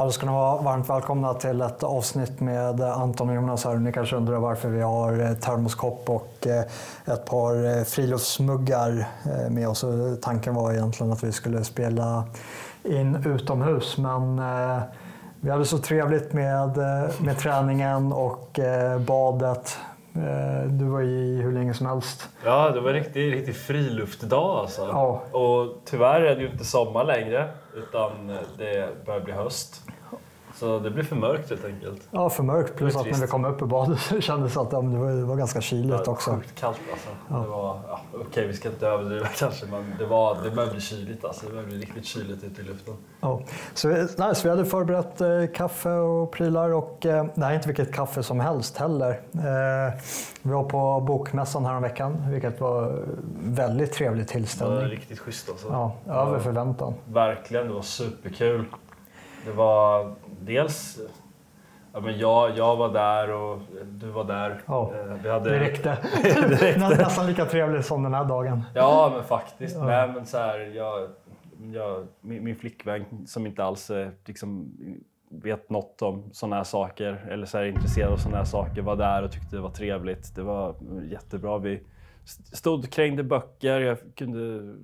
Ja, då ska ni vara varmt välkomna till ett avsnitt med Anton och Jonas här. Ni kanske undrar varför vi har eh, termoskopp och eh, ett par eh, friluftsmuggar med oss. Tanken var egentligen att vi skulle spela in utomhus men vi hade så trevligt med, med träningen och badet du var i hur länge som helst. Ja, det var en riktig, riktig friluftdag alltså. Ja. Och tyvärr är det ju inte sommar längre utan det börjar bli höst. Så det blir för mörkt helt enkelt. Ja, för mörkt. Plus att när vi kom upp ur badet så kändes det att ja, det, var, det var ganska kyligt ja, också. Sjukt kallt alltså. Ja. Det var, ja, Okej, okay, vi ska inte överdriva kanske, men det, var, det började bli kyligt. Alltså. Det började bli riktigt kyligt ute i luften. Ja. Så, vi, nej, så vi hade förberett eh, kaffe och prylar och eh, är inte vilket kaffe som helst heller. Eh, vi var på Bokmässan häromveckan, vilket var väldigt trevlig tillställning. Det var riktigt schysst alltså. Ja, över förväntan. Verkligen, det var superkul. Det var dels Ja, men jag, jag var där och du var där. Ja, eh, vi hade... det, räckte. det räckte. Nästan lika trevligt som den här dagen. Ja, men faktiskt. Ja. Nej, men så här, jag, jag, min, min flickvän som inte alls liksom, vet något om sådana här saker eller så här, intresserad av sådana här saker var där och tyckte det var trevligt. Det var jättebra. Vi stod och krängde böcker. Jag kunde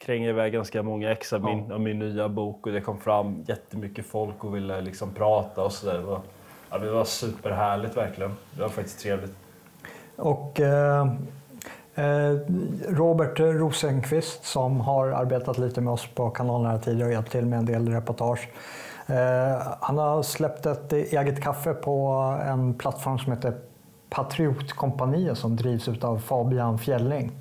kränga iväg ganska många ex av min, av min nya bok och det kom fram jättemycket folk och ville liksom prata och sådär. Det, var, ja, det var superhärligt verkligen. Det var faktiskt trevligt. Och eh, eh, Robert Rosenqvist som har arbetat lite med oss på kanalen här tidigare och hjälpt till med en del reportage. Eh, han har släppt ett eget kaffe på en plattform som heter Patriotkompaniet som drivs av Fabian Fjälling.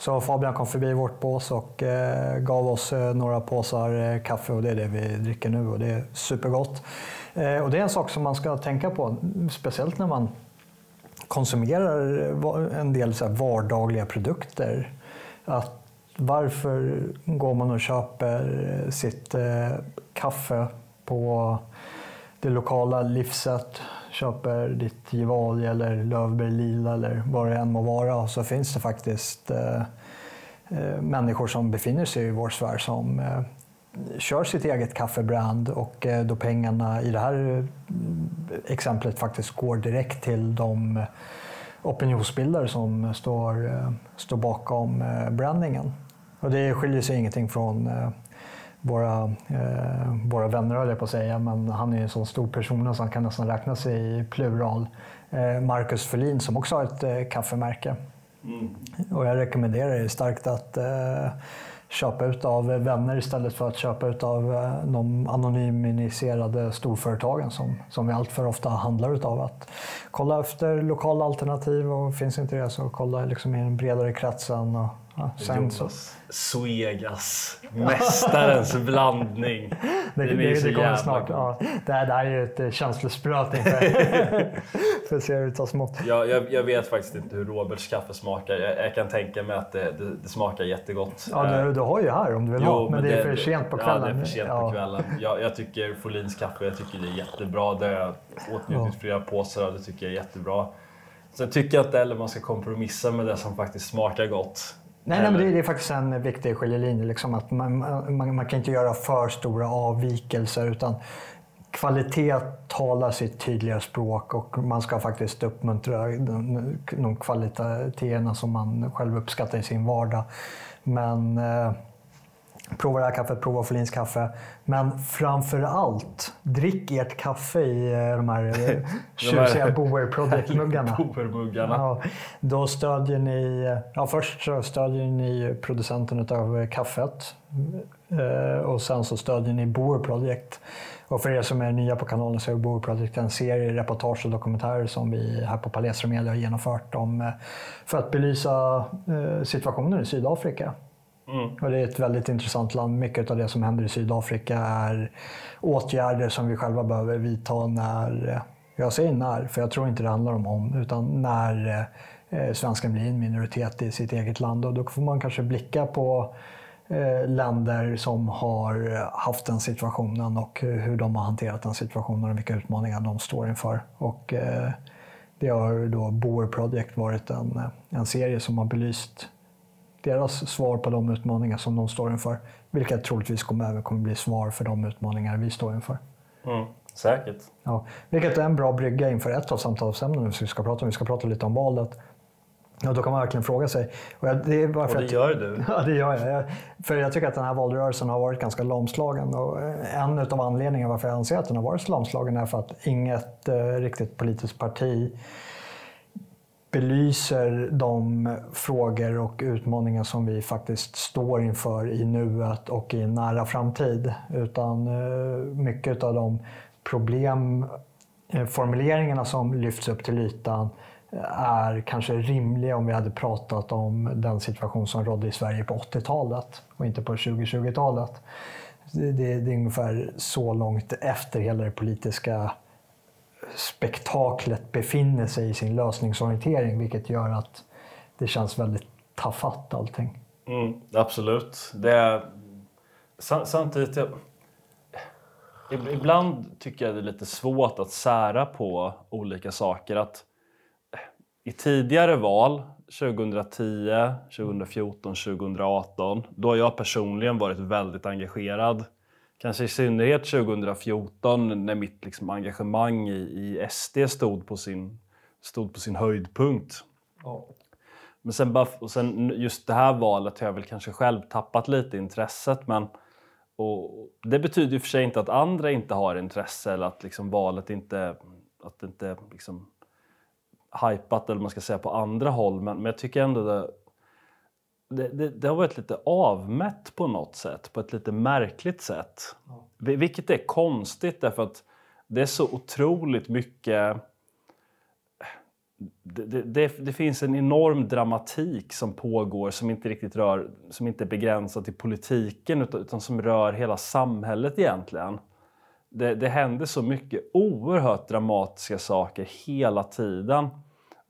Så Fabian kom förbi vårt bås och eh, gav oss eh, några påsar eh, kaffe och det är det vi dricker nu och det är supergott. Eh, och det är en sak som man ska tänka på, speciellt när man konsumerar en del så vardagliga produkter. Att varför går man och köper eh, sitt eh, kaffe på det lokala livset köper ditt Gevalia eller Lövberg Lila eller vad det än må vara så finns det faktiskt eh, eh, människor som befinner sig i vår sfär som eh, kör sitt eget kaffebrand och eh, då pengarna i det här eh, exemplet faktiskt går direkt till de opinionsbildare som står, eh, står bakom eh, brandingen. Och det skiljer sig ingenting från våra, eh, våra vänner höll jag på att säga, men han är en sån stor person så han kan nästan räkna sig i plural. Eh, Marcus Ferlin som också har ett eh, kaffemärke. Mm. Och jag rekommenderar er starkt att eh, köpa ut av vänner istället för att köpa ut av eh, de anonymiserade storföretagen som, som vi alltför ofta handlar utav. Att kolla efter lokala alternativ och finns inte det så kolla liksom i den bredare kretsen. Och, Ja, sen så. Suegas, mästarens blandning. Det, det, det, det kommer snart. Ja. Det, här, det här är ju ett eh, känslospröt inför för att se hur det tas emot. Ja, jag, jag, vet faktiskt inte hur Roberts kaffe smakar. Jag, jag kan tänka mig att det, det, smakar jättegott. Ja, du, eh, du har ju här om du vill jo, ha, men, men det är för sent på kvällen. Ja, det är för sent ja. på kvällen. Jag, jag tycker Folins kaffe jag tycker det är jättebra. Det har jag åtnjutit ja. flera påsar av. Det tycker jag är jättebra. Sen tycker jag inte heller man ska kompromissa med det som faktiskt smakar gott. Nej, nej men det, är faktiskt en viktig skiljelinje. Liksom, att man, man, man, kan inte göra för stora avvikelser utan kvalitet talar sitt tydliga språk och man ska faktiskt uppmuntra de, de kvaliteterna som man själv uppskattar i sin vardag. Men eh, prova det här kaffet, prova Folins kaffe. Men framför allt, drick ert kaffe i eh, de här eh, tjusiga Boer Project-muggarna. Ja, då stödjer ni, ja först så stödjer ni producenten av kaffet eh, och sen så stödjer ni Boer Project. Och för er som är nya på kanalen så är Boer Project en serie reportage och dokumentärer som vi här på Palestra Media har genomfört om, för att belysa situationen i Sydafrika. Mm. Och det är ett väldigt intressant land. Mycket av det som händer i Sydafrika är åtgärder som vi själva behöver vidta när, eh, jag säger när, för jag tror inte det handlar om om, utan när eh, svensken blir en minoritet i sitt eget land. Och då får man kanske blicka på eh, länder som har haft den situationen och hur de har hanterat den situationen och vilka utmaningar de står inför. Och, eh, det har då Boer Project varit en, en serie som har belyst deras svar på de utmaningar som de står inför. Vilket troligtvis kommer, även kommer bli svar för de utmaningar vi står inför. Mm, säkert. Ja, vilket är en bra brygga inför ett av samtalsämnena vi ska prata om. Vi ska prata lite om valet. Ja, då kan man verkligen fråga sig. Och, jag, det, är och det gör du. Ja, det gör jag. För jag tycker att den här valrörelsen har varit ganska lamslagen. Och en av anledningarna varför jag anser att den har varit lamslagen är för att inget eh, riktigt politiskt parti belyser de frågor och utmaningar som vi faktiskt står inför i nuet och i nära framtid. Utan eh, mycket av de problemformuleringarna eh, som lyfts upp till ytan eh, är kanske rimliga om vi hade pratat om den situation som rådde i Sverige på 80-talet och inte på 2020-talet. Det, är ungefär så långt efter hela det politiska spektaklet befinner sig i sin lösningsorientering, vilket gör att det känns väldigt tafatt allting. Mm, absolut. Det är, samtidigt, jag, ibland tycker jag det är lite svårt att sära på olika saker. Att eh, I tidigare val, 2010, 2014, 2018, då har jag personligen varit väldigt engagerad kanske i synnerhet 2014 när mitt liksom engagemang i, i SD stod på sin, stod på sin höjdpunkt. Ja. Men sen, bara, och sen just det här valet har jag väl kanske själv tappat lite intresset. Men, och det betyder ju för sig inte att andra inte har intresse eller att liksom valet inte, att det inte liksom hypat eller man ska säga på andra håll. Men, men jag tycker ändå det, det, det, det, har varit lite avmätt på något sätt, på ett lite märkligt sätt. Ja. Vilket är konstigt därför att det är så otroligt mycket... Det, det, finns en enorm dramatik som pågår som inte riktigt rör, som inte är begränsad till politiken utan, utan som rör hela samhället egentligen. Det, det händer så mycket oerhört dramatiska saker hela tiden.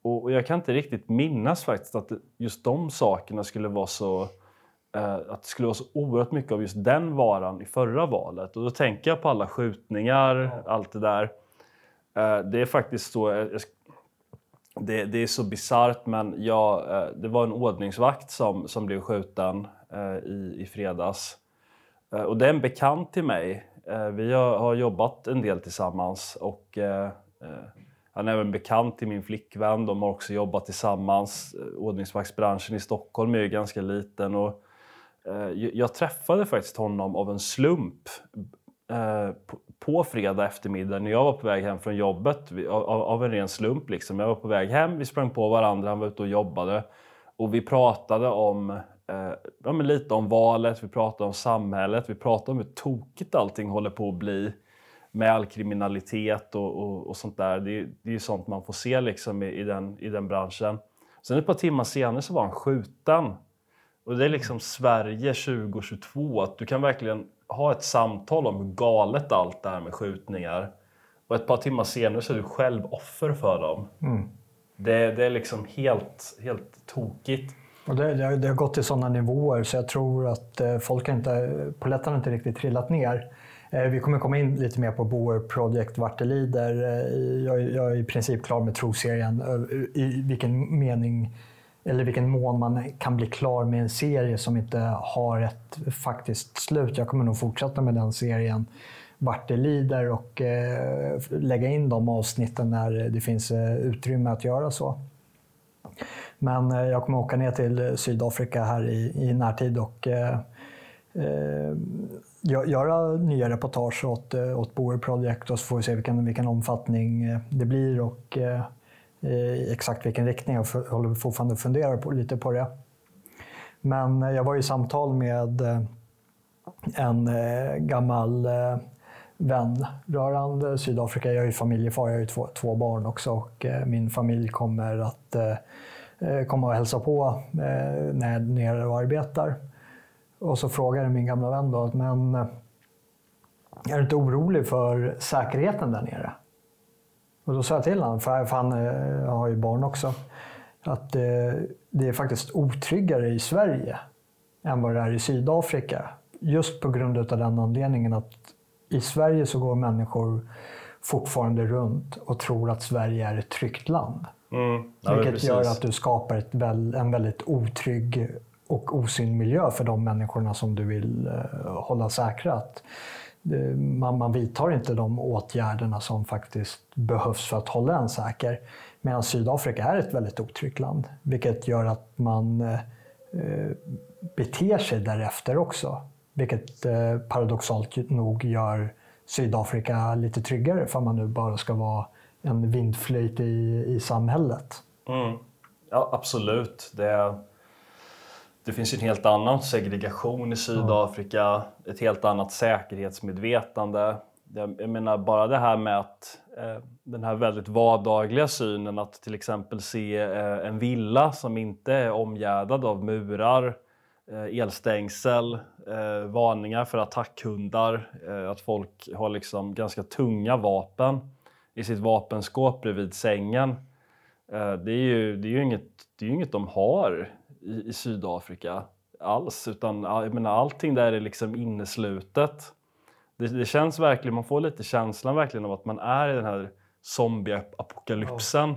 Och jag kan inte riktigt minnas faktiskt att just de sakerna skulle vara så eh, att det skulle vara så oerhört mycket av just den varan i förra valet. Och då tänker jag på alla skjutningar, ja. allt det där. Eh, det är faktiskt så, eh, det, det är så bisarrt men jag, det var en ordningsvakt som, som blev skjuten i, i fredags. Och det är en bekant till mig. Vi har, har jobbat en del tillsammans och han är även bekant till min flickvän. De har också jobbat tillsammans. Eh, ordningsvaktsbranschen i Stockholm är ju ganska liten. Och, eh, jag träffade faktiskt honom av en slump eh, på, på fredag eftermiddag när jag var på väg hem från jobbet. Av, av, en ren slump. Liksom. Jag var på väg hem, vi sprang på varandra, han var ute och jobbade. Och vi pratade om eh, ja, lite om valet, vi pratade om samhället, vi pratade om hur tokigt allting håller på att bli med all kriminalitet och, och, och sånt där. Det, det är ju sånt man får se liksom i, i, den, i den branschen. Sen ett par timmar senare så var han skjuten. Och det är liksom Sverige 2022. Att du kan verkligen ha ett samtal om hur galet allt det här med skjutningar. Och ett par timmar senare så är du själv offer för dem. Mm. Det, det, är liksom helt, helt tokigt. Och det, det, har, det har gått till sådana nivåer så jag tror att eh, folk inte, polletten inte riktigt trillat ner. Eh, vi kommer komma in lite mer på Boer Project vart det lider. Eh, jag, jag är i princip klar med troserien. Eh, I vilken mening eller vilken mån man kan bli klar med en serie som inte har ett faktiskt slut. Jag kommer nog fortsätta med den serien vart det lider och eh, lägga in de avsnitten när det finns eh, utrymme att göra så. Men eh, jag kommer åka ner till Sydafrika här i, i närtid och göra nya reportage åt, eh, åt Boer Project och så får vi se vilken, vilken omfattning eh, det blir och eh, eh, exakt vilken riktning. Jag håller fortfarande och funderar på, lite på det. Men jag var i samtal med en gammal vän rörande Sydafrika. Jag är familjefar, jag har två, två barn också och min familj kommer att komma och hälsa på när jag är nere och arbetar. Och så frågade min gamla vän då, men eh, är du inte orolig för säkerheten där nere? Och då sa jag till honom, för han eh, har ju barn också, att eh, det är faktiskt otryggare i Sverige än vad det är i Sydafrika. Just på grund av den anledningen att i Sverige så går människor fortfarande runt och tror att Sverige är ett tryggt land. Mm. Ja, Vilket gör att du skapar ett, en väldigt otrygg och osynlig miljö för de människorna som du vill eh, hålla säkra. Att man, man vidtar inte de åtgärderna som faktiskt behövs för att hålla en säker. Medan Sydafrika är ett väldigt otryggt land, vilket gör att man eh, eh beter sig därefter också. Vilket eh, paradoxalt nog gör Sydafrika lite tryggare för man nu bara ska vara en vindflöjt i, i samhället. Mm. Ja, absolut. Det, det finns en helt annan segregation i Sydafrika, ett helt annat säkerhetsmedvetande. Jag menar bara det här med att eh, den här väldigt vardagliga synen att till exempel se eh, en villa som inte är omgärdad av murar, eh, elstängsel, eh, varningar för attackhundar, eh, att folk har liksom ganska tunga vapen i sitt vapenskåp bredvid sängen. Eh, det är ju, det är ju inget, det är inget de har i, i Sydafrika alls, utan jag menar, allting där är liksom inneslutet. Det, det, känns verkligen, man får lite känslan verkligen av att man är i den här zombieapokalypsen, oh.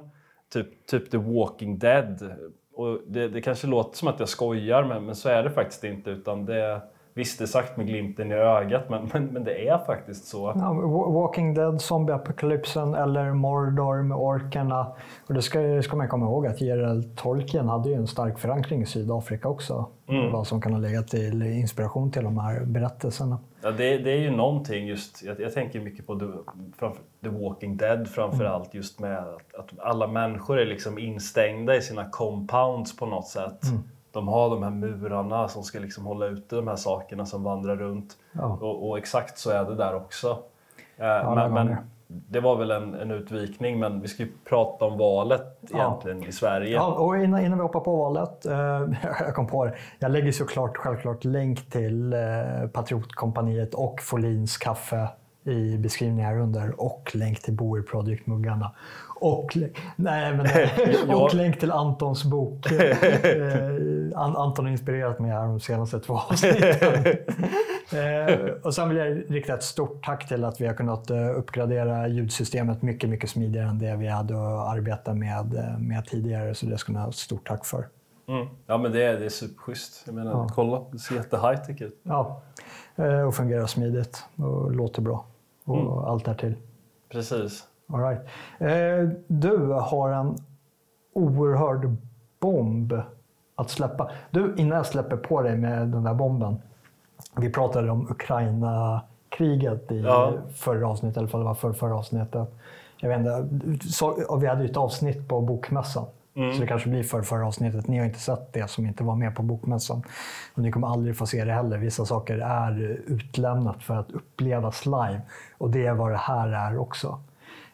typ, typ The Walking Dead. Och det, det kanske låter som att jag skojar, men, men så är det faktiskt inte, utan det Visst, det är sagt med glimten i ögat, men, men, men det är faktiskt så. Ja, Walking Dead, zombieapokalypsen eller Mordor med orkerna. Och det ska, ska man komma ihåg att Gerald Tolkien hade ju en stark förankring i Sydafrika också. Mm. Vad som kan ha legat till inspiration till de här berättelserna. Ja, det, det är ju någonting just, jag, jag tänker mycket på The, The Walking Dead framför mm. allt just med att, att, alla människor är liksom instängda i sina compounds på något sätt. Mm de har de här murarna som ska liksom hålla ute de här sakerna som vandrar runt. Ja. Och, och, exakt så är det där också. Eh, ja, men, men, det var väl en, en, utvikning, men vi ska ju prata om valet egentligen ja. i Sverige. Ja, och innan, innan vi hoppar på valet, eh, jag kom på det. Jag lägger såklart självklart länk till eh, Patriotkompaniet och Folins kaffe i beskrivningen här under och länk till Boer Project-muggarna. Och, nej, men, och länk till Antons bok. Eh, Anton har inspirerat mig här de senaste två avsnitten. Eh, och sen vill jag rikta ett stort tack till att vi har kunnat eh, uppgradera ljudsystemet mycket, mycket smidigare än det vi hade att arbeta med, med tidigare. Så det ska ni ha ett stort tack för. Mm. Ja, men det är, det är superschysst. Jag menar, ja. kolla, det ser jätte high ut. Ja, och fungerar smidigt och låter bra och mm. allt därtill. Precis. All right. Eh, du har en oerhörd bomb att släppa. Du, innan jag släpper på dig med den där bomben. Vi pratade om Ukraina-kriget i ja. förra avsnittet, eller det var för förra avsnittet. Jag vet inte, så, vi hade ju ett avsnitt på Bokmässan. Mm. Så det kanske blir för förra avsnittet. Ni har inte sett det som inte var med på Bokmässan. Och ni kommer aldrig få se det heller. Vissa saker är utlämnat för att upplevas live. Och det är vad det här är också.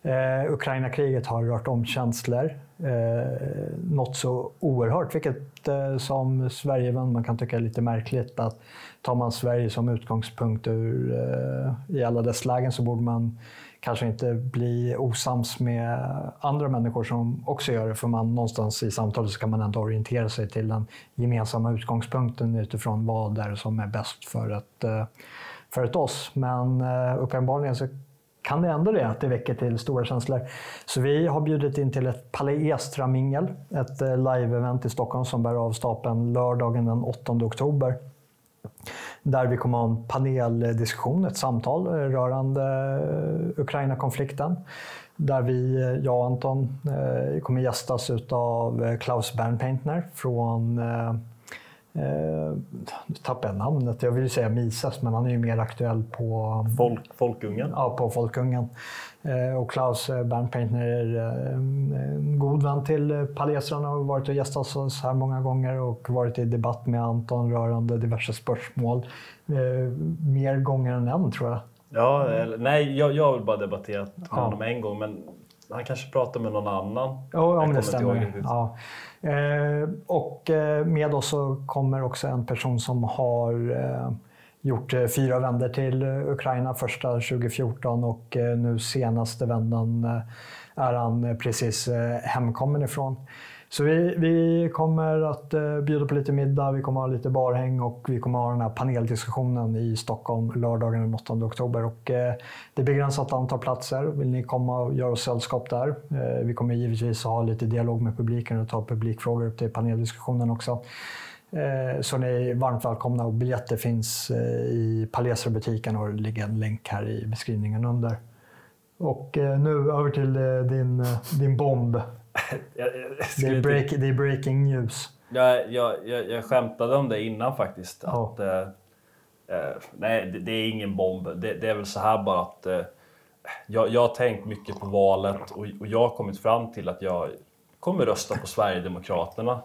Eh, Ukraina-kriget har rört om känslor. Eh, något så oerhört, vilket eh, som Sverigevän man kan tycka är lite märkligt. att Tar man Sverige som utgångspunkt ur, eh, i alla dess lägen så borde man kanske inte bli osams med andra människor som också gör det. För man någonstans i samtalet så kan man ändå orientera sig till den gemensamma utgångspunkten utifrån vad det är som är bäst för ett, eh, för ett oss. Men eh, uppenbarligen så kan det ändå det, att det väcker till stora känslor. Så vi har bjudit in till ett Palais Estra-mingel, ett eh, live-event i Stockholm som bär av stapeln lördagen den 8 oktober. Där vi kommer ha en paneldiskussion, ett samtal rörande eh, Ukraina-konflikten. Där vi, jag och Anton, eh, kommer gästas av Klaus Bernpaintner från Eh, nu tappade jag namnet. Jag vill säga Mises, men han är ju mer aktuell på Folk, Folkungen. Ja, på Folkungen. Eh, och Klaus eh, Bernpaintner eh, god vän till Palesran har varit och gästat oss här många gånger och varit i debatt med Anton rörande diverse spörsmål. Mer gånger än en, tror jag. Ja, eller, nej, jag, jag har väl bara debatterat med ja. honom en gång, men han kanske pratar med någon annan. Ja, om det stämmer. Ja. Eh, och med oss så kommer också en person som har eh, gjort eh, fyra vändor till eh, Ukraina. Första 2014 och eh, nu senaste vändan är han precis hemkommen ifrån. Så vi, vi kommer att bjuda på lite middag, vi kommer att ha lite barhäng och vi kommer att ha den här paneldiskussionen i Stockholm lördagen den 8 oktober. Och, det är begränsat antal platser. Vill ni komma och göra oss sällskap där? Vi kommer givetvis att ha lite dialog med publiken och ta publikfrågor upp till paneldiskussionen också. Eh, så ni är varmt välkomna och biljetter finns eh, i Palestra-butiken och det ligger en länk här i beskrivningen under. Och eh, nu över till din, din bomb. det, är break, det är breaking news. Jag, jag, jag, jag skämtade om det innan faktiskt. Att, eh, nej, det, det, är ingen bomb. Det, det, är väl så här bara att eh, jag, jag har tänkt mycket på valet och, och jag har kommit fram till att jag kommer rösta på Sverigedemokraterna.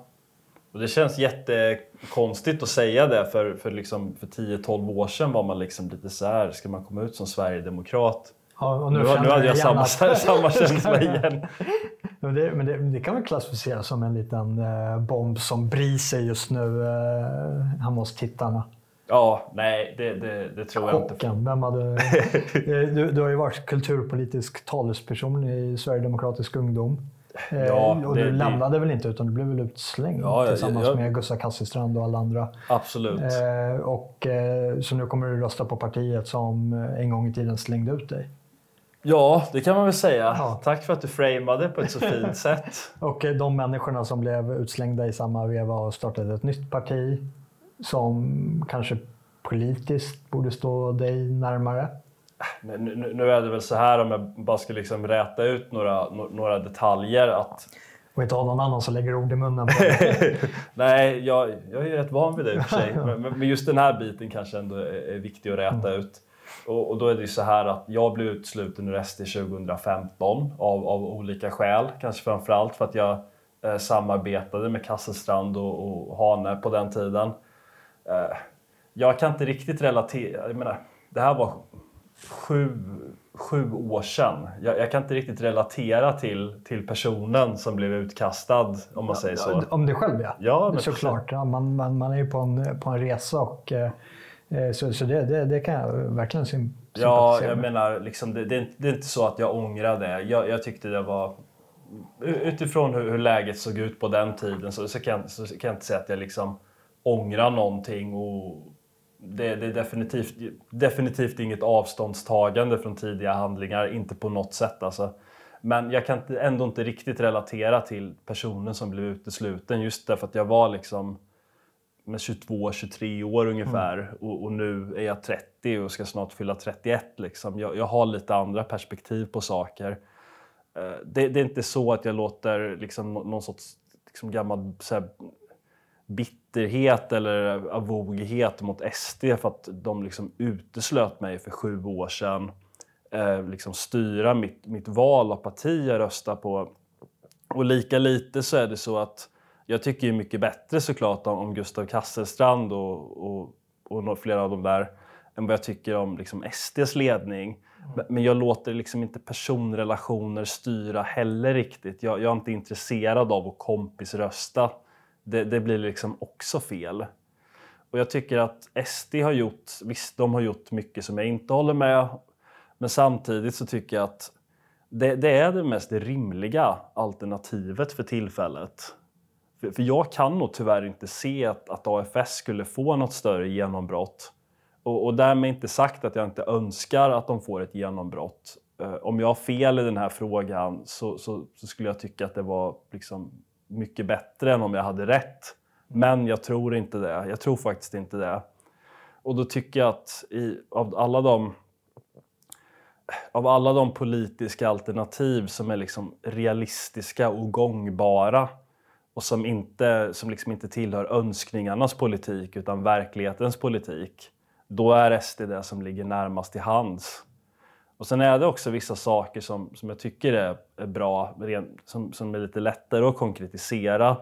Och det känns jättekonstigt att säga det, för, för, liksom, för 10-12 år sedan var man liksom lite så här, ska man komma ut som sverigedemokrat? Ja, och nu, nu, nu hade jag samma, samma känsla igen. Men, det, men det, det, kan väl klassificeras som en liten eh, bomb som briser just nu eh, hemma hos tittarna. Ja, nej, det, det, det tror jag inte. Vem hade, du, du har ju varit kulturpolitisk talesperson i Sverigedemokratisk ungdom. Eh, ja, och du det, lämnade det... väl inte utan du blev väl utslängd ja, tillsammans jag, med Gustav Kasselstrand och alla andra. Absolut. Eh, och, eh, så nu kommer du rösta på partiet som eh, en gång i tiden slängde ut dig. Ja, det kan man väl säga. Ja. Tack för att du framade på ett så fint sätt. och eh, de människorna som blev utslängda i samma veva och startade ett nytt parti som kanske politiskt borde stå dig närmare. Nu, nu, är det väl så här om jag bara ska liksom räta ut några, några detaljer att och inte ha någon annan som lägger ord i munnen. Nej, jag, jag är rätt van vid det i och för sig. Men, men just den här biten kanske ändå är, är viktig att räta mm. ut. Och, och, då är det ju så här att jag blev utsluten ur SD 2015 av, av olika skäl. Kanske framförallt för att jag eh, samarbetade med Kasselstrand och, och Hane på den tiden. Eh, jag kan inte riktigt relatera, jag menar, det här var sju, sju år sedan. Jag, jag, kan inte riktigt relatera till, till personen som blev utkastad om man säger så. Om dig själv ja, ja såklart. Ja, man, man, man är ju på en, på en resa och eh, eh så, så det, det, det, kan jag verkligen sympatisera Ja, jag menar, liksom, det, det, det, är inte så att jag ångrar det. Jag, jag tyckte det var... Utifrån hur, hur, läget såg ut på den tiden så, så, kan, så kan jag inte säga att jag liksom ångrar någonting och det, det, är definitivt, definitivt inget avståndstagande från tidiga handlingar, inte på något sätt alltså. Men jag kan ändå inte riktigt relatera till personen som blev utesluten just därför att jag var liksom med 22-23 år ungefär mm. och, och, nu är jag 30 och ska snart fylla 31. Liksom. Jag, jag har lite andra perspektiv på saker. Eh, det, det, är inte så att jag låter liksom, någon sorts liksom, gammal så här, bitterhet eller avoghet mot SD för att de liksom uteslöt mig för sju år sedan. Eh, liksom styra mitt, mitt val av parti jag röstar på. Och lika lite så är det så att jag tycker ju mycket bättre såklart om, om Gustav Kasselstrand och, och, och flera av de där än vad jag tycker om liksom SDs ledning. Mm. Men jag låter liksom inte personrelationer styra heller riktigt. Jag, jag är inte intresserad av att kompisrösta det, det, blir liksom också fel. Och jag tycker att SD har gjort, visst de har gjort mycket som jag inte håller med, men samtidigt så tycker jag att det, det är det mest rimliga alternativet för tillfället. För, för, jag kan nog tyvärr inte se att, att AFS skulle få något större genombrott. Och, och därmed inte sagt att jag inte önskar att de får ett genombrott. Eh, om jag har fel i den här frågan så, så, så skulle jag tycka att det var liksom mycket bättre än om jag hade rätt. Men jag tror inte det. Jag tror faktiskt inte det. Och då tycker jag att i, av alla de av alla de politiska alternativ som är liksom realistiska och gångbara och som inte, som liksom inte tillhör önskningarnas politik utan verklighetens politik, då är SD det som ligger närmast till hands. Och sen är det också vissa saker som, som jag tycker är, är bra, som, som är lite lättare att konkretisera.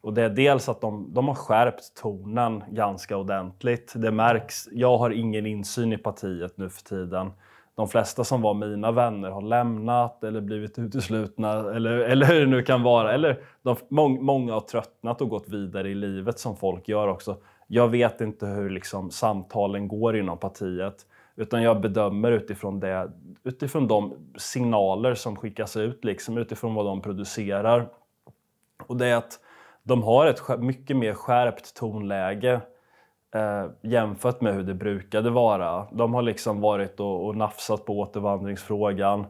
Och det är dels att de, de har skärpt tonen ganska ordentligt. Det märks. Jag har ingen insyn i partiet nu för tiden. De flesta som var mina vänner har lämnat eller blivit uteslutna eller, eller hur det nu kan vara. Eller de, mång, många har tröttnat och gått vidare i livet som folk gör också. Jag vet inte hur liksom, samtalen går inom partiet. Utan jag bedömer utifrån, det, utifrån de signaler som skickas ut, liksom, utifrån vad de producerar. Och det är att de har ett mycket mer skärpt tonläge eh, jämfört med hur det brukade vara. De har liksom varit och, och nafsat på återvandringsfrågan.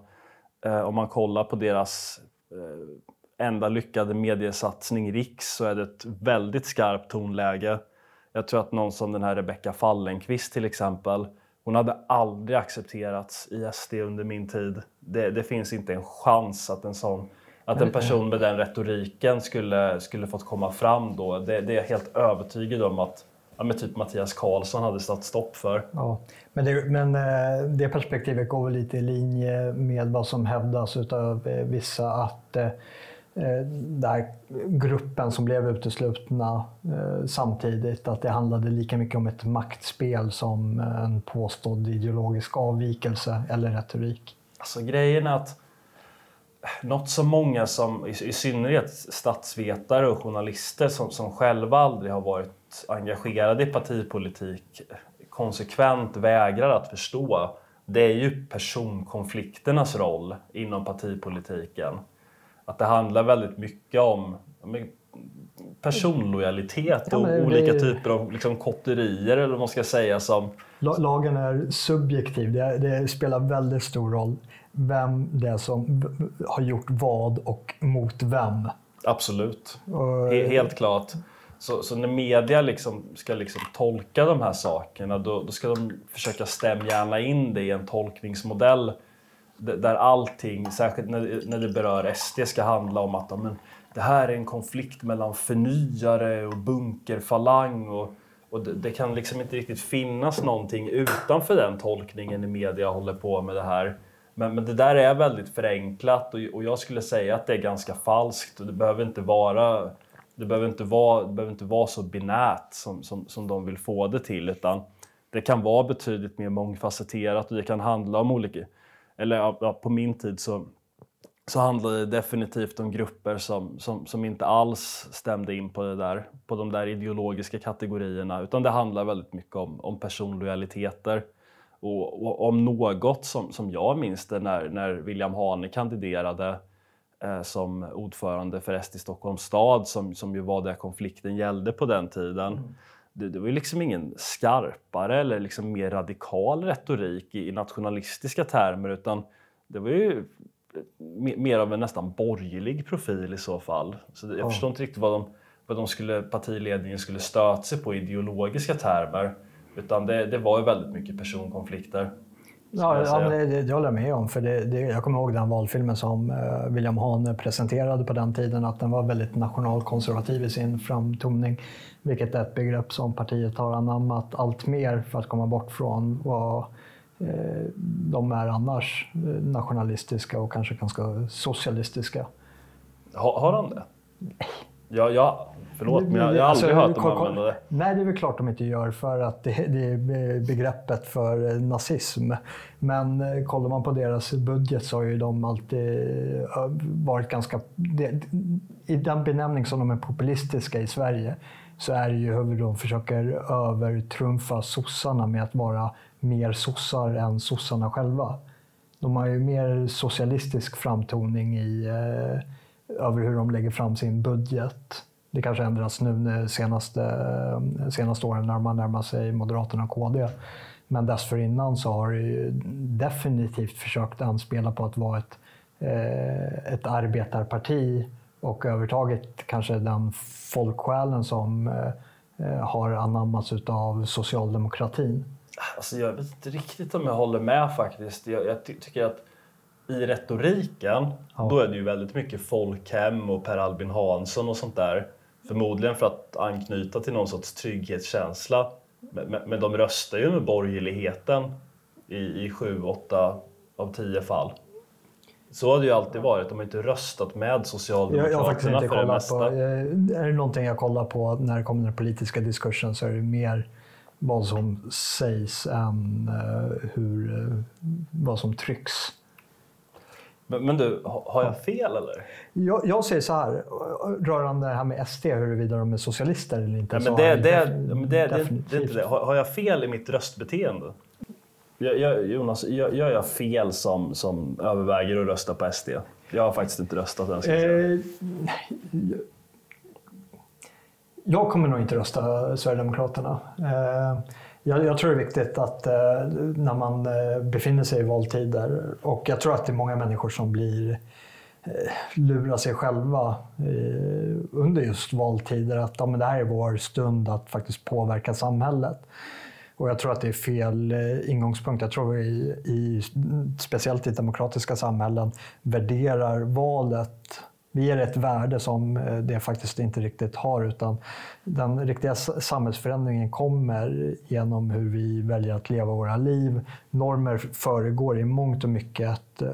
Eh, om man kollar på deras eh, enda lyckade mediesatsning Riks så är det ett väldigt skarpt tonläge. Jag tror att någon som den här Rebecka Fallenkvist till exempel, hon hade aldrig accepterats i SD under min tid. Det, det finns inte en chans att en sån att en person med den retoriken skulle, skulle fått komma fram då. Det, det är jag helt övertygad om att ja, men typ Mattias Karlsson hade satt stopp för. Ja, men, det, men eh, det perspektivet går lite i linje med vad som hävdas av eh, vissa att eh, Eh, där gruppen som blev uteslutna eh, samtidigt, att det handlade lika mycket om ett maktspel som eh, en påstådd ideologisk avvikelse eller retorik. Alltså grejen är att något som många som, i, synnerhet statsvetare och journalister som, som själva aldrig har varit engagerade i partipolitik konsekvent vägrar att förstå, det är ju personkonflikternas roll inom partipolitiken. Att det handlar väldigt mycket om personlojalitet och ja, olika typer av liksom, kotterier eller vad man ska säga som... Lagen är subjektiv, det, det spelar väldigt stor roll vem det är som har gjort vad och mot vem. Absolut, He helt klart. Så, så, när media liksom ska liksom tolka de här sakerna då, då ska de försöka stämma in det i en tolkningsmodell där allting, särskilt när, när det berör SD, ska handla om att men, det här är en konflikt mellan förnyare och bunkerfalang. Och, och det, det, kan liksom inte riktigt finnas någonting utanför den tolkningen i media håller på med det här. Men, men det där är väldigt förenklat och, och jag skulle säga att det är ganska falskt. Och det behöver inte vara det behöver inte vara, det behöver inte vara så binärt som, som, som de vill få det till utan det kan vara betydligt mer mångfacetterat och det kan handla om olika... Eller ja, på min tid så, så handlade det definitivt om grupper som, som, som inte alls stämde in på, det där, på de där ideologiska kategorierna utan det handlar väldigt mycket om, om personlojaliteter. Och, och, om något som, som jag minns det när, när William Hane kandiderade eh, som ordförande för SD Stockholms stad som, som ju var det konflikten gällde på den tiden. Mm. Det, det, var ju liksom ingen skarpare eller liksom mer radikal retorik i, i nationalistiska termer utan det var ju mer av en nästan borgerlig profil i så fall. Så jag förstår inte riktigt vad, de, vad de skulle, partiledningen skulle stöta sig på i ideologiska termer. Utan det, det var ju väldigt mycket personkonflikter. Ja, ja det, det, det håller jag med om. För det, det, jag kommer ihåg den valfilmen som uh, William Hahn presenterade på den tiden, att den var väldigt nationalkonservativ i sin framtoning. Vilket är ett begrepp som partiet har anammat allt mer för att komma bort från vad uh, de är annars, uh, nationalistiska och kanske ganska socialistiska. Ha, har han det? Ja, ja, förlåt, men jag, jag har alltså, aldrig hört dem använda det. Nej, det är väl klart de inte gör för att det, det är begreppet för eh, nazism. Men eh, kollar man på deras budget så har ju de alltid eh, varit ganska... Det, I den benämning som de är populistiska i Sverige så är det ju hur de försöker övertrumfa sossarna med att vara mer sossar än sossarna själva. De har ju mer socialistisk framtoning i över hur de lägger fram sin budget. Det kanske ändras nu senaste, senaste åren när man närmar sig Moderaterna och KD. Men dessförinnan så har det definitivt försökt anspela på att vara ett, eh, ett arbetarparti och övertaget kanske den folksjälen som eh, eh, har anammats av socialdemokratin. Alltså jag vet inte riktigt om jag håller med faktiskt. Jag, jag ty tycker att i retoriken, ja. då är det ju väldigt mycket folkhem och Per Albin Hansson och sånt där. Förmodligen för att anknyta till någon sorts trygghetskänsla. Men, men de röstar ju med borgerligheten i, i sju, åtta av tio fall. Så har det ju alltid varit. De har inte röstat med Socialdemokraterna jag, jag har inte för det mesta. På, är det någonting jag kollar på när det kommer till den politiska diskursen så är det mer vad som sägs än uh, hur, uh, vad som trycks. Men, men, du, har jag fel eller? Jag, jag säger så här, rörande det här med SD, huruvida de är socialister eller inte. Nej, men det, det, det, det, det, det, är inte det. Har, har, jag fel i mitt röstbeteende? Jag, jag, Jonas, gör jag, jag fel som, som överväger att rösta på SD? Jag har faktiskt inte röstat än. Ska jag, eh, jag kommer nog inte rösta Sverigedemokraterna. Eh, jag, jag, tror det är viktigt att eh, när man eh, befinner sig i valtider och jag tror att det är många människor som blir eh, lurar sig själva eh, under just valtider att ja, men det här är vår stund att faktiskt påverka samhället. Och jag tror att det är fel ingångspunkt. Jag tror vi i, speciellt i demokratiska samhällen värderar valet vi ger ett värde som eh, det faktiskt inte riktigt har. Utan den riktiga samhällsförändringen kommer genom hur vi väljer att leva våra liv. Normer föregår i mångt och mycket eh,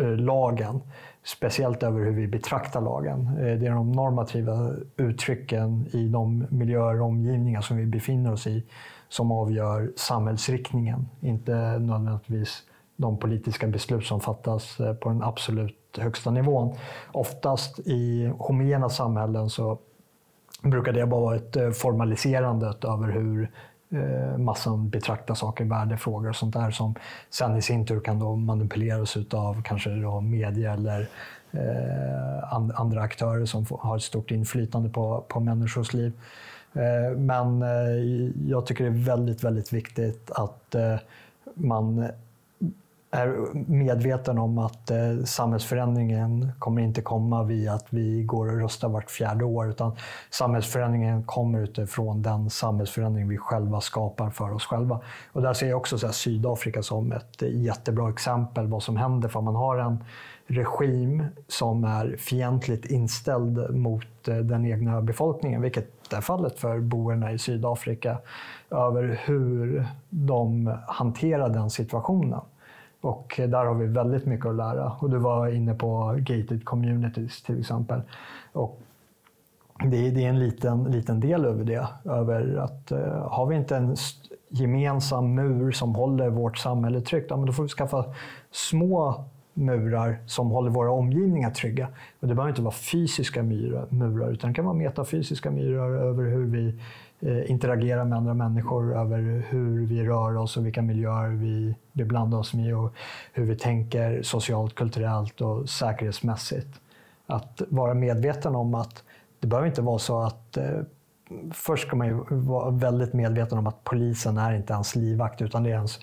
eh, lagen. Speciellt över hur vi betraktar lagen. Det är de normativa uttrycken i de miljöer och omgivningar som vi befinner oss i som avgör samhällsriktningen. Inte nödvändigtvis de politiska beslut som fattas på den absolut högsta nivån. Oftast i homogena samhällen så brukar det bara vara ett eh, formaliserande över hur eh, massan betraktar saker, värdefrågor och sånt där som sen i sin tur kan då manipuleras av kanske då media eller eh, andra aktörer som har ett stort inflytande på, på människors liv. Eh, men jag tycker det är väldigt, väldigt viktigt att man är medveten om att eh, samhällsförändringen kommer inte komma via att vi går och röstar vart fjärde år, utan samhällsförändringen kommer utifrån den samhällsförändring vi själva skapar för oss själva. Och där ser jag också så Sydafrika som ett eh, jättebra exempel vad som händer för man har en regim som är fientligt inställd mot eh, den egna befolkningen, vilket är fallet för boerna i Sydafrika, över hur de hanterar den situationen. Och där har vi väldigt mycket att lära. Och du var inne på gated communities till exempel. Och det, är en liten, liten del över det. Över att eh, har vi inte en gemensam mur som håller vårt samhälle tryggt, ja, men då får vi skaffa små murar som håller våra omgivningar trygga. Och det behöver inte vara fysiska murar, utan det kan vara metafysiska murar över hur vi Eh, Eh, interagera med andra människor över hur vi rör oss och vilka miljöer vi beblandar oss med och hur vi tänker socialt, kulturellt och säkerhetsmässigt. Att vara medveten om att det behöver inte vara så att eh, Först ska man ju vara väldigt medveten om att polisen är inte ens livvakt utan det är ens,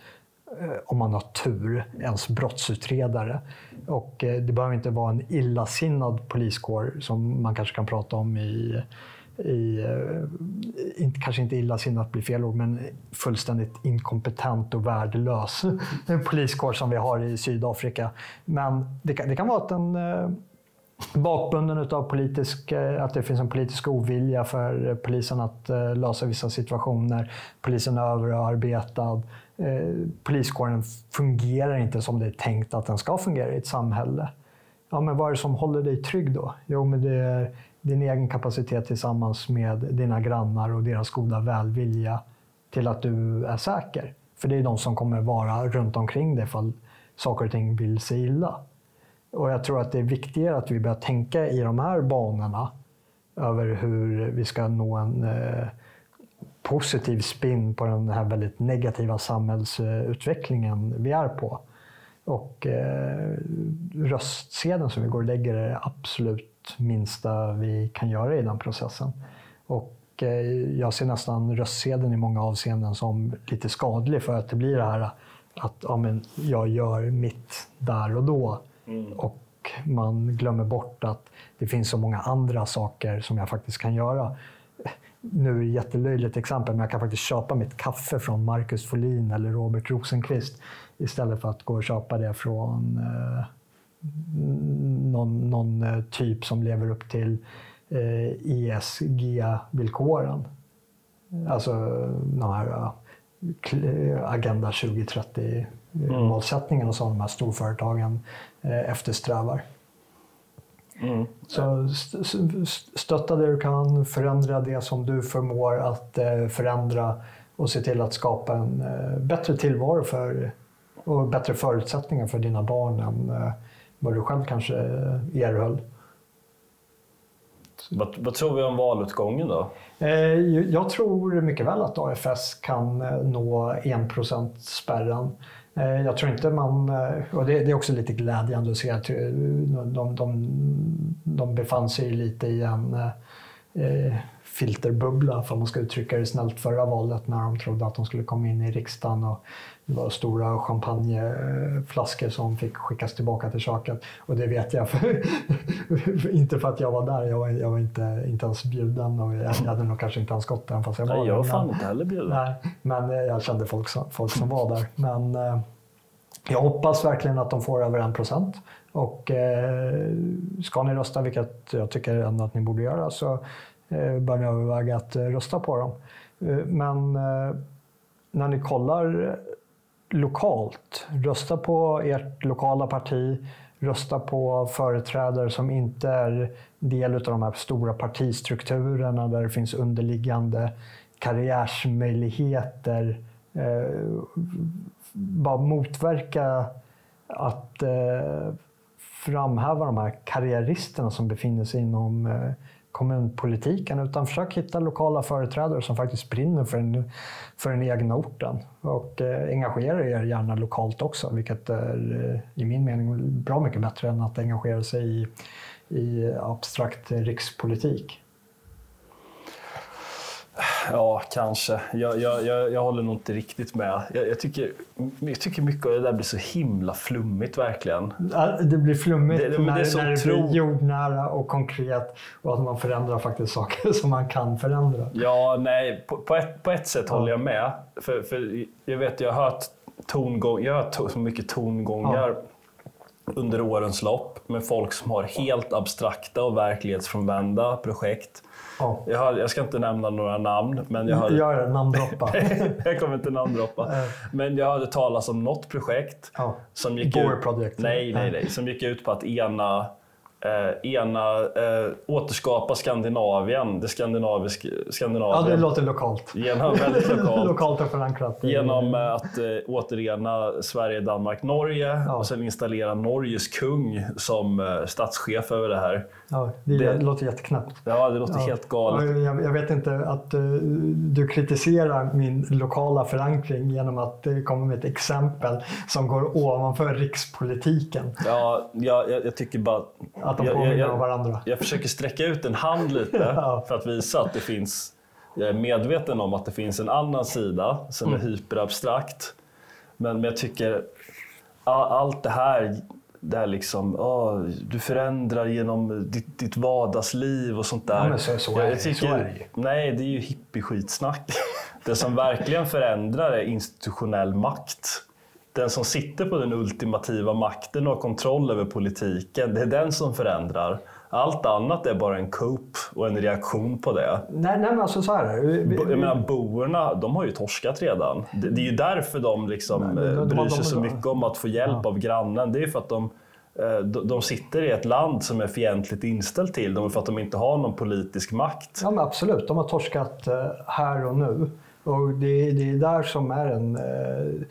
eh, om man har tur, ens brottsutredare. Och eh, det behöver inte vara en illasinnad poliskår som man kanske kan prata om i i, eh, inte, kanske inte illasinnat blir fel ord, men fullständigt inkompetent och värdelös poliskår som vi har i Sydafrika. Men det kan, det kan vara att den eh, bakbunden av politisk, eh, att det finns en politisk ovilja för polisen att lösa vissa situationer. Polisen är överarbetad. Poliskåren fungerar inte som det är tänkt att den ska fungera i ett samhälle. Ja, men vad är det som håller dig trygg då? Jo, men det är din egen kapacitet tillsammans med dina grannar och deras goda välvilja till att du är säker. För det är de som kommer vara runt omkring dig ifall saker och ting vill sig illa. Och jag tror att det är viktigare att vi börjar tänka i de här banorna över hur vi ska nå en eh, positiv spin på den här väldigt negativa samhällsutvecklingen vi är på. Och eh, röstsedeln som vi går och lägger är absolut minsta vi kan göra i den processen. Och eh, jag ser nästan röstsedeln i många avseenden som lite skadlig för att det blir det här att ja, men jag gör mitt där och då. Mm. Och man glömmer bort att det finns så många andra saker som jag faktiskt kan göra. Nu är det ett jättelöjligt exempel, men jag kan faktiskt köpa mitt kaffe från Marcus Folin eller Robert Rosenqvist istället för att gå och köpa det från eh, någon, någon eh, typ som lever upp till ESG-villkoren. Eh, alltså de här eh, Agenda 2030-målsättningarna mm. som de här storföretagen eftersträvar. Mm. Så stötta det du kan, förändra det som du förmår att förändra och se till att skapa en bättre tillvaro för, och bättre förutsättningar för dina barn än vad du själv kanske erhöll. Vad, vad, tror vi om valutgången då? Eh, jag tror mycket väl att AFS kan eh, nå 1%-spärren. Eh, jag tror inte man, och det, är också lite glädjande att se att de, de, de befann sig lite i en filterbubbla, för man ska uttrycka det snällt, förra valet när de trodde att de skulle komma in i riksdagen. Och det var stora champagneflaskor som fick skickas tillbaka till köket. Och det vet jag, för, inte för att jag var där. Jag var, jag var inte, inte ens bjuden och jag hade nog kanske inte ens gått där. Fast jag var Nej, jag var fan inte heller bjuden. Nej, men jag kände folk som, folk som var där. Men eh, jag hoppas verkligen att de får över en procent. Och eh, ska ni rösta, vilket jag tycker ändå att ni borde göra, så eh, Eh, bör ni överväga att eh, rösta på dem. Eh, men när ni kollar lokalt, rösta på ert lokala parti, rösta på företrädare som inte är del av de här stora partistrukturerna där det finns underliggande karriärsmöjligheter. Bara motverka att framhäva de här karriäristerna som befinner sig inom eh, kommunpolitiken utan försök hitta lokala företrädare som faktiskt brinner för den, för den egna orten. Och eh, engagera er gärna lokalt också, vilket är eh, i min mening bra mycket bättre än att engagera sig i, i abstrakt rikspolitik. Ja, kanske. Jag, jag, jag, jag håller nog inte riktigt med. Jag, jag, tycker, jag tycker mycket av det där blir så himla flummigt verkligen. Det blir flummigt det, det, när, det, när det tro... blir jordnära och konkret och att man förändrar faktiskt saker som man kan förändra. Ja, nej, på, på, ett, på ett sätt ja. håller jag med. För, för jag vet, jag har hört, tongång, jag har hört så mycket tongångar ja. under årens lopp med folk som har helt abstrakta och verklighetsfrånvända projekt Ja. Jag, har, jag, ska inte nämna några namn. Men jag hade... Gör det, namndroppa. jag kommer inte namndroppa. men jag hade talat om något projekt. Ja. Som gick Bore ut... Project. Nej, nej, nej. Som gick ut på att ena eh, ena eh, återskapa Skandinavien, det skandinaviska Skandinavien. Ja, det låter lokalt. Genom, väldigt lokalt. lokalt och förankrat. Genom eh, att eh, återena Sverige, Danmark, Norge ja. och sen installera Norges kung som eh, statschef över det här. Ja, det, det låter jätteknappt. Ja, det låter ja. helt galet. Jag, jag, vet inte att uh, du kritiserar min lokala förankring genom att uh, komma med ett exempel som går ovanför rikspolitiken. Ja, jag, jag, jag tycker bara att de påminner jag, om varandra. Jag försöker sträcka ut en hand lite ja. för att visa att det finns... Jag är medveten om att det finns en annan sida som mm. är hyperabstrakt. Men, men jag tycker allt det här, det här liksom, oh, du förändrar genom ditt, ditt vardagsliv och sånt där. Ja, så, så, är, jag tycker, så är det Nej, det är ju hippie-skitsnack. Det som verkligen förändrar är institutionell makt den som sitter på den ultimativa makten och har kontroll över politiken, det är den som förändrar. Allt annat är bara en coup och en reaktion på det. Nej, nej men alltså så här. Vi, jag menar, boerna, de har ju torskat redan. Det, det är ju därför de liksom nej, de, de, bryr sig de, så mycket om att få hjälp ja. av grannen. Det är för att de, eh, de sitter i ett land som är fientligt inställt till dem för att de inte har någon politisk makt. Ja, men absolut, de har torskat eh, här och nu. Och det, det är där som är en eh,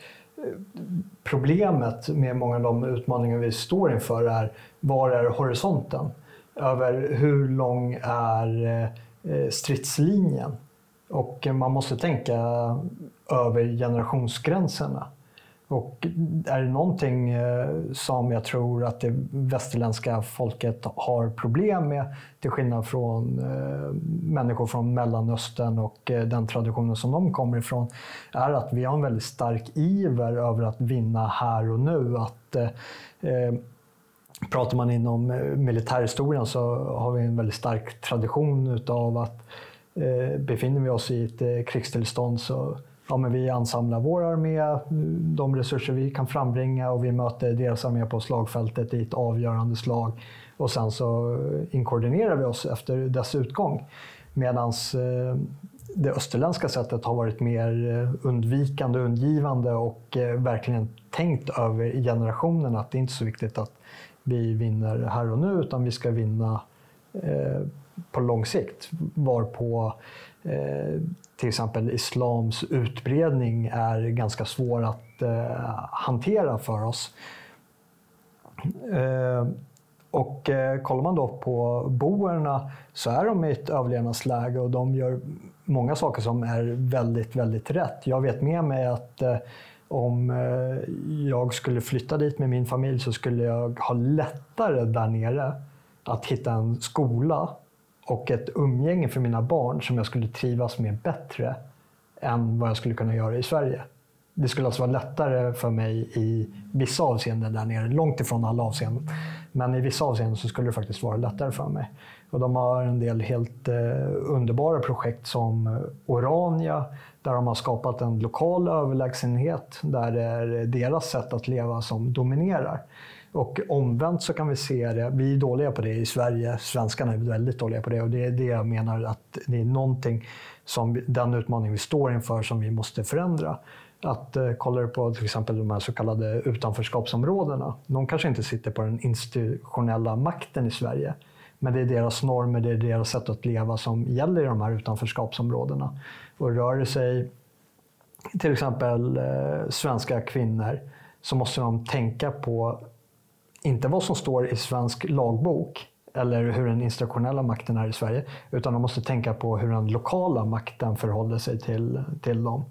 problemet med många av de utmaningar vi står inför är var är horisonten? Över hur lång är eh, stridslinjen? Och eh, man måste tänka över generationsgränserna. Och är det någonting eh, som jag tror att det västerländska folket har problem med, till skillnad från eh, människor från Mellanöstern och eh, den traditionen som de kommer ifrån, är att vi har en väldigt stark iver över att vinna här och nu. Att, eh, pratar man inom militärhistorien så har vi en väldigt stark tradition utav att eh, befinner vi oss i ett krigstillstånd så ja, men vi ansamlar vår armé, de resurser vi kan frambringa och vi möter deras armé på slagfältet i ett avgörande slag. Och sen så inkoordinerar vi oss efter dess utgång. Medan eh, det österländska sättet har varit mer eh, undvikande undgivande och eh, verkligen tänkt över generationerna att det är inte så viktigt att vi vinner här och nu utan vi ska vinna på lång sikt. Varpå till exempel islams utbredning är ganska svår att eh, hantera för oss. Eh, och eh, kollar man då på boerna så är de i ett överlevnadsläge och de gör många saker som är väldigt, väldigt rätt. Jag vet med mig att eh, om eh, jag skulle flytta dit med min familj så skulle jag ha lättare där nere att hitta en skola och ett umgänge för mina barn som jag skulle trivas med bättre än vad jag skulle kunna göra i Sverige. Det skulle alltså vara lättare för mig i vissa avseenden där nere, långt ifrån alla avseenden. Men i vissa avseenden så skulle det faktiskt vara lättare för mig. Och de har en del helt eh, underbara projekt som Orania, där de har skapat en lokal överlägsenhet där det är deras sätt att leva som dominerar. Och omvänt så kan vi se det, vi är dåliga på det i Sverige, svenskarna är väldigt dåliga på det och det är det jag menar att det är någonting som den utmaning vi står inför som vi måste förändra. Att eh, kollar du på till exempel de här så kallade utanförskapsområdena. De kanske inte sitter på den institutionella makten i Sverige. Men det är deras normer, det är deras sätt att leva som gäller i de här utanförskapsområdena. Och rör det sig till exempel eh, svenska kvinnor så måste de tänka på, inte vad som står i svensk lagbok eller hur den institutionella makten är i Sverige, utan de måste tänka på hur den lokala makten förhåller sig till, till dem.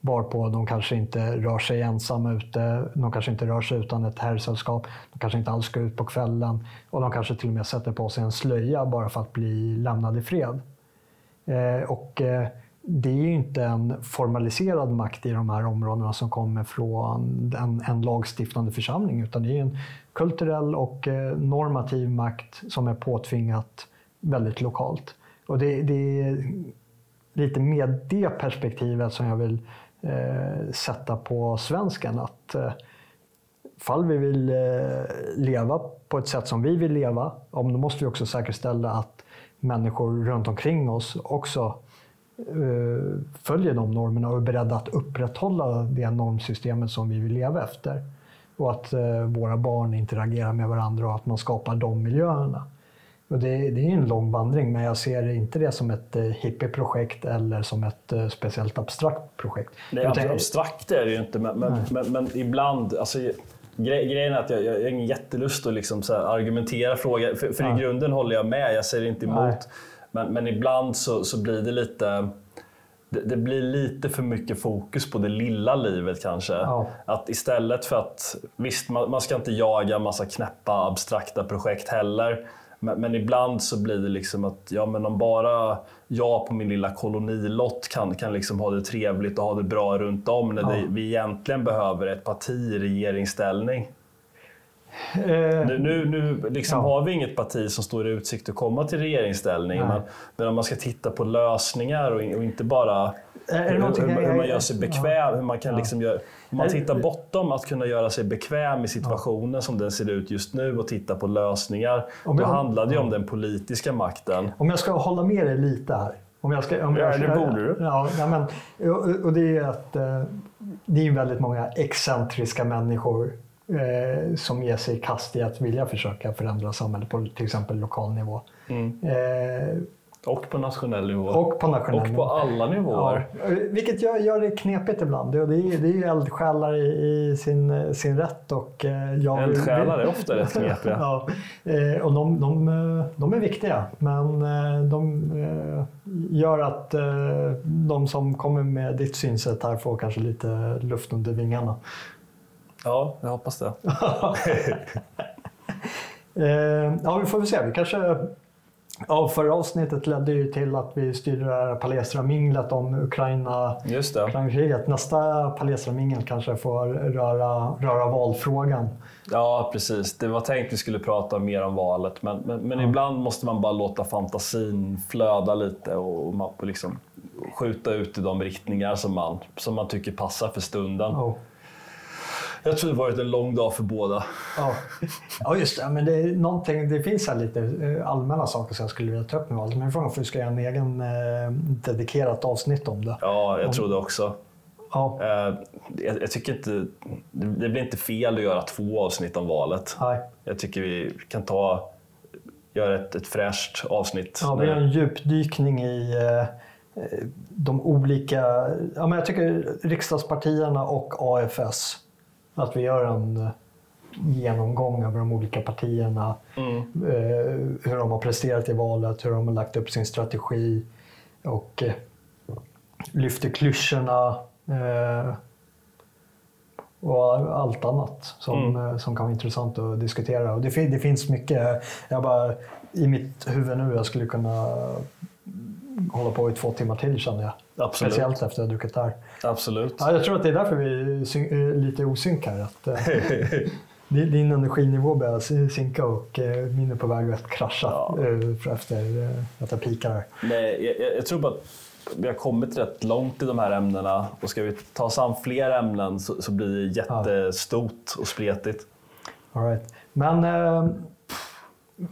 Varpå de kanske inte rör sig ensamma ute, de kanske inte rör sig utan ett herrsällskap, de kanske inte alls ska ut på kvällen och de kanske till och med sätter på sig en slöja bara för att bli lämnade i fred. Eh, och, eh, det är ju inte en formaliserad makt i de här områdena som kommer från en, en lagstiftande församling, utan det är en kulturell och eh, normativ makt som är påtvingat väldigt lokalt. Och det, det är lite med det perspektivet som jag vill eh, sätta på svensken. Att eh, fall vi vill eh, leva på ett sätt som vi vill leva, då måste vi också säkerställa att människor runt omkring oss också följer de normerna och är beredda att upprätthålla det normsystemet som vi vill leva efter. Och att eh, våra barn interagerar med varandra och att man skapar de miljöerna. Och det, är en lång vandring, men jag ser inte det som ett eh, hippieprojekt eller som ett eh, speciellt abstrakt projekt. Nej, Utan- abstrakt är det ju inte, men, men, men, men ibland... Alltså, gre grejen är att jag, jag har ingen jättelust att liksom argumentera fråga, för, för i grunden håller jag med, jag säger inte emot. Nej. Men, men ibland så, så blir det lite... Det, det blir lite för mycket fokus på det lilla livet kanske. Ja. Att istället för att, visst man, man ska inte jaga massa knäppa abstrakta projekt heller. Men, men ibland så blir det liksom att ja, men om bara jag på min lilla kolonilott kan, kan liksom ha det trevligt och ha det bra runt om när Ja. det, vi egentligen behöver ett parti i regeringsställning. Eh, Nu, nu, nu liksom Ja. har vi inget parti som står i utsikt att komma till regeringsställning. Nej. Men, om man ska titta på lösningar och, och inte bara det hur, hur, hur man gör sig bekväm. Hur man kan Ja. liksom göra, om man Är- tittar bortom att kunna göra sig bekväm i situationen som den ser ut just nu och titta på lösningar. Om då jag- handlar det ju om ja. den politiska makten. Om jag ska hålla med dig lite här. Om jag ska, om Ja, jag ska, det borde du. Ja, ja, men, och, och det är att eh, det är väldigt många excentriska människor eh, som ger sig i kast i att vilja försöka förändra samhället på till exempel lokal nivå. Eh, Och på nationell nivå. och på nationell Och nivå. på alla nivåer. Ja, vilket gör, gör det knepigt ibland. Det, är, det är ju eldsjälar i, i sin, sin rätt. Och, eh, jag Eldsjälar är ofta rätt knepiga. ja, eh, och de, de, eh, de är viktiga, men eh, de eh, gör att eh, de som kommer med ditt synsätt här får kanske lite luft under vingarna. Ja, jag hoppas det. Eh, ja, vi får väl se. Vi kanske... Ja, förra avsnittet ledde ju till att vi styrde det här Palestra-minglet om Ukraina Just det. Ukraina-kriget. Nästa Palestra-mingel kanske får röra, röra valfrågan. Ja, precis. Det var tänkt att vi skulle prata mer om valet, men, men, men ibland måste man bara låta fantasin flöda lite och, man liksom skjuta ut i de riktningar som man, som man tycker passar för stunden. Ja. Jag tror det varit en lång dag för båda. Ja, ja just det. Men det, är någonting, det finns här lite eh, allmänna saker som jag skulle vilja ta upp med valet. Men frågan är om vi ska göra en egen eh, dedikerat avsnitt om det. Ja, jag tror det också. Ja, Eh, jag, jag tycker inte... Det blir inte fel att göra två avsnitt om valet. nej. Jag tycker vi kan ta... Göra ett, ett fräscht avsnitt. Ja, vi gör en djupdykning i eh, eh, de olika... Ja, men jag tycker riksdagspartierna och AFS. Att vi gör en eh, genomgång över de olika partierna. Mm. eh, hur de har presterat i valet, hur de har lagt upp sin strategi och eh, lyfter klyschorna. Och allt annat som, mm. som kan vara intressant att diskutera. Och det, det finns mycket. Jag bara, I mitt huvud nu, jag skulle kunna hålla på i två timmar till känner jag. Absolut. Speciellt efter att jag druckit där. Absolut. Ja, jag tror att det är därför vi är lite osynk här. Att, eh, din energinivå börjar sinka och eh, min är på väg att krascha ja. Eh, efter att jag pikar. Nej, jag, jag, tror bara att vi har kommit rätt långt i de här ämnena och ska vi ta oss an fler ämnen så, så blir det jättestort och spretigt. All right. Men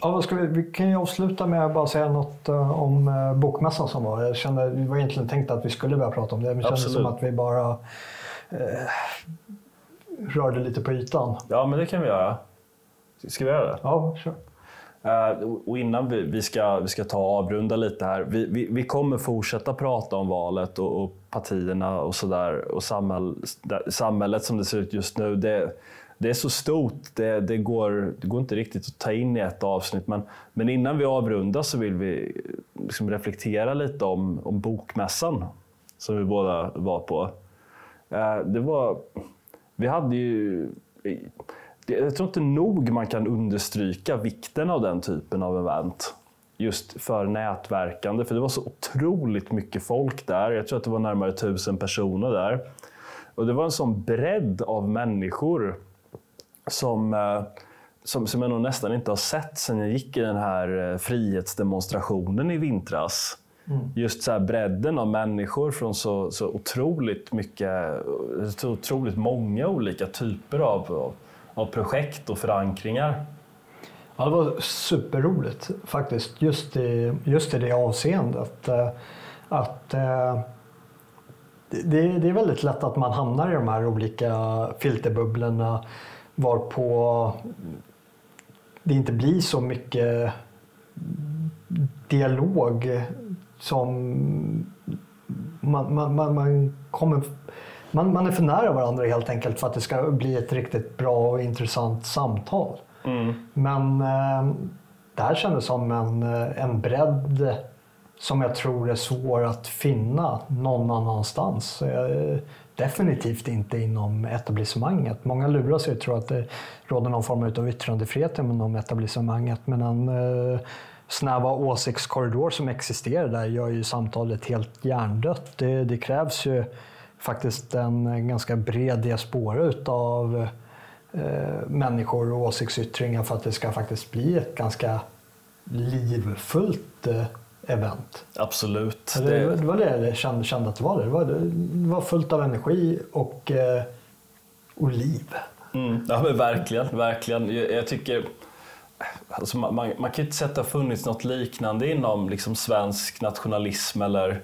Ja, ska vi, vi kan ju avsluta med att bara säga något uh, om uh, bokmässan som var. Jag kände, vi var egentligen tänkt att vi skulle börja prata om det, men det kändes som att vi bara uh, rörde lite på ytan. Ja, men det kan vi göra. Ska vi göra det? Ja, kör. Uh, och innan vi, vi, ska, vi ska ta och avrunda lite här. Vi, vi, vi kommer fortsätta prata om valet och, och partierna och sådär. Och samhäll, samhället som det ser ut just nu. Det, det är så stort, det, det, går, det går inte riktigt att ta in i ett avsnitt. Men, men innan vi avrundar så vill vi liksom reflektera lite om, om bokmässan som vi båda var på. Eh, det var, vi hade ju... Jag tror inte nog man kan understryka vikten av den typen av event. Just för nätverkande, för det var så otroligt mycket folk där. Jag tror att det var närmare tusen personer där. Och det var en sån bredd av människor som, eh, som, som jag nog nästan inte har sett sen jag gick i den här eh, frihetsdemonstrationen i vintras. Mm. Just så här bredden av människor från så, så otroligt mycket, så otroligt många olika typer av, av, av projekt och förankringar. Ja, det var superroligt faktiskt, just i, just i det avseendet. Eh, att, det, det är väldigt lätt att man hamnar i de här olika filterbubblorna Varpå det inte blir så mycket dialog som man, man, man, man kommer man, man är för nära varandra helt enkelt för att det ska bli ett riktigt bra och intressant samtal. Mm. Men eh, det här kändes som en, eh, en bredd som jag tror är svår att finna någon annanstans. Eh, definitivt inte inom etablissemanget. Många lurar sig och tror att det råder någon form av yttrandefrihet inom etablissemanget. Men den eh, snäva åsiktskorridor som existerar där gör ju samtalet helt hjärndött. Det, det krävs ju faktiskt en ganska bred diaspora av eh, människor och åsiktsyttringar för att det ska faktiskt bli ett ganska livfullt eh, event. Absolut. Det, det, det var det jag kände, kände, att det var. Det, var, det var fullt av energi och, eh, och liv. Mm. Ja men verkligen, verkligen. Jag, jag tycker alltså man, man, man, kan inte säga att det har funnits något liknande inom liksom svensk nationalism eller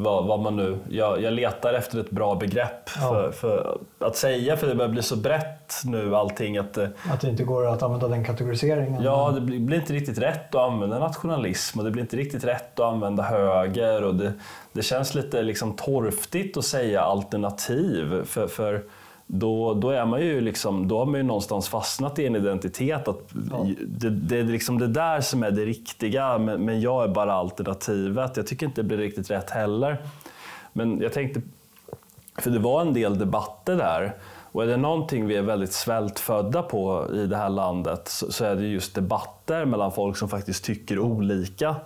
vad, vad man nu... Jag, jag letar efter ett bra begrepp ja. för, för, att säga, för det börjar bli så brett nu allting. Att, eh, att det inte går att använda den kategoriseringen? Ja, det blir, blir inte riktigt rätt att använda nationalism och det blir inte riktigt rätt att använda höger. Och det, det känns lite liksom torftigt att säga alternativ. för, för då, då, är man ju liksom, då har man ju någonstans fastnat i en identitet. Att ja. det, det, är liksom det där som är det riktiga, men, men, jag är bara alternativet. Jag tycker inte det blir riktigt rätt heller. Men jag tänkte, för det var en del debatter där. Och är det någonting vi är väldigt svältfödda på i det här landet så, så är det just debatter mellan folk som faktiskt tycker olika.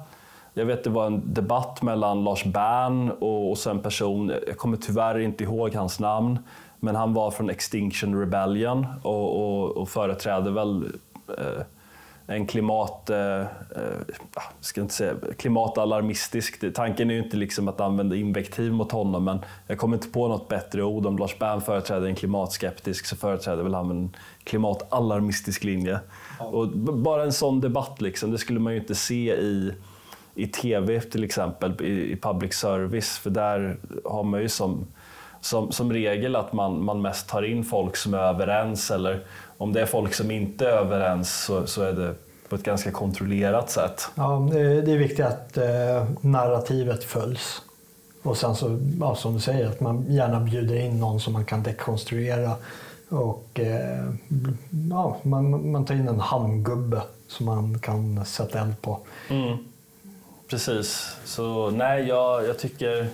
Jag vet det var en debatt mellan Lars Bern och, och en person, jag kommer tyvärr inte ihåg hans namn, men han var från Extinction Rebellion och, och, och företräder väl eh, en klimat, eh, eh ska inte säga, klimatalarmistisk. Tanken är ju inte liksom att använda invektiv mot honom, men jag kommer inte på något bättre ord. Om Lars Bern företräder en klimatskeptisk så företräder väl han en klimatalarmistisk linje. Ja. Och bara en sån debatt, liksom, det skulle man ju inte se i i tv till exempel, i, i public service, för där har man ju som som, som regel att man, man mest tar in folk som är överens eller om det är folk som inte är överens så, så är det på ett ganska kontrollerat sätt. Ja, det är viktigt att eh, narrativet följs. Och sen så, ja, som du säger, att man gärna bjuder in någon som man kan dekonstruera. Och eh, ja, man, man tar in en hamngubbe som man kan sätta eld på. Mm. Precis. Så nej, jag, jag tycker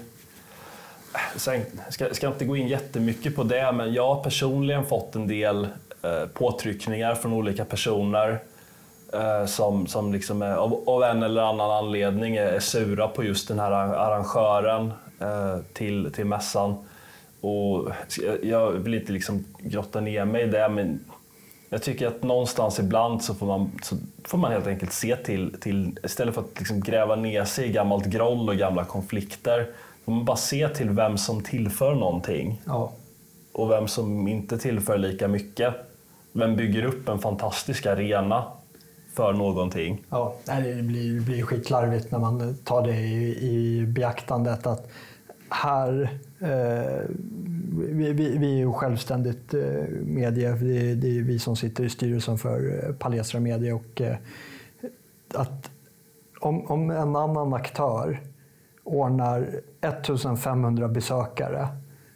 sen ska, ska inte gå in jättemycket på det, men jag har personligen fått en del eh, påtryckningar från olika personer eh, som, som liksom är, av, av, en eller annan anledning är, är sura på just den här arrangören eh, till, till mässan. Och jag vill inte liksom grotta ner mig i det, men jag tycker att någonstans ibland så får man, så får man helt enkelt se till, till istället för att liksom gräva ner sig i gammalt groll och gamla konflikter, får man bara se till vem som tillför någonting. Ja. Och vem som inte tillför lika mycket. Vem bygger upp en fantastisk arena för någonting? Ja, det blir, det blir skitlarvigt när man tar det i, i beaktandet att här eh, vi, vi, vi är ju självständigt eh, medie. Det, det är vi som sitter i styrelsen för eh, Palestra Media. Och, eh, att om, om en annan aktör ordnar 1500 besökare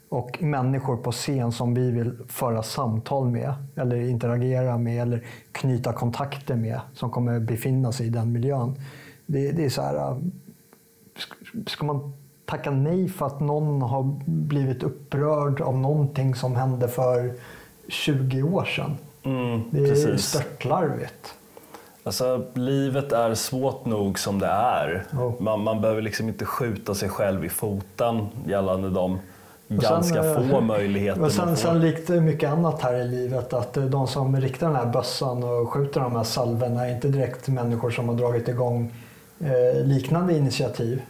och människor på scen som vi vill föra samtal med eller interagera med eller knyta kontakter med som kommer befinna sig i den miljön. Det, det är så här, ska man tacka nej för att någon har blivit upprörd av någonting som hände för 20 år sedan. Mm, det är precis. störtlarvigt. Alltså, livet är svårt nog som det är. Oh. Man, man behöver liksom inte skjuta sig själv i foten gällande de ganska sen, få möjligheter och sen, sen likt mycket annat här i livet att de som riktar den här bössan och skjuter de här salvorna är inte direkt människor som har dragit igång eh, liknande initiativ.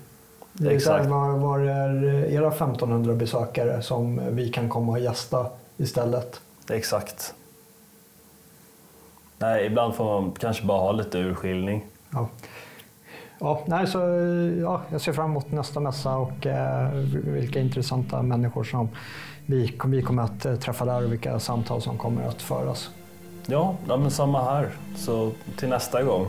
Exakt. Var, var är era 1500 besökare som vi kan komma och gästa istället? Exakt. Nej, ibland får man kanske bara ha lite urskiljning. Ja. Ja, nej, så, ja, jag ser fram emot nästa mässa och eh, vilka intressanta människor som vi, vi kommer att eh, träffa där och vilka samtal som kommer att föras. Ja, ja men samma här. Så till nästa gång.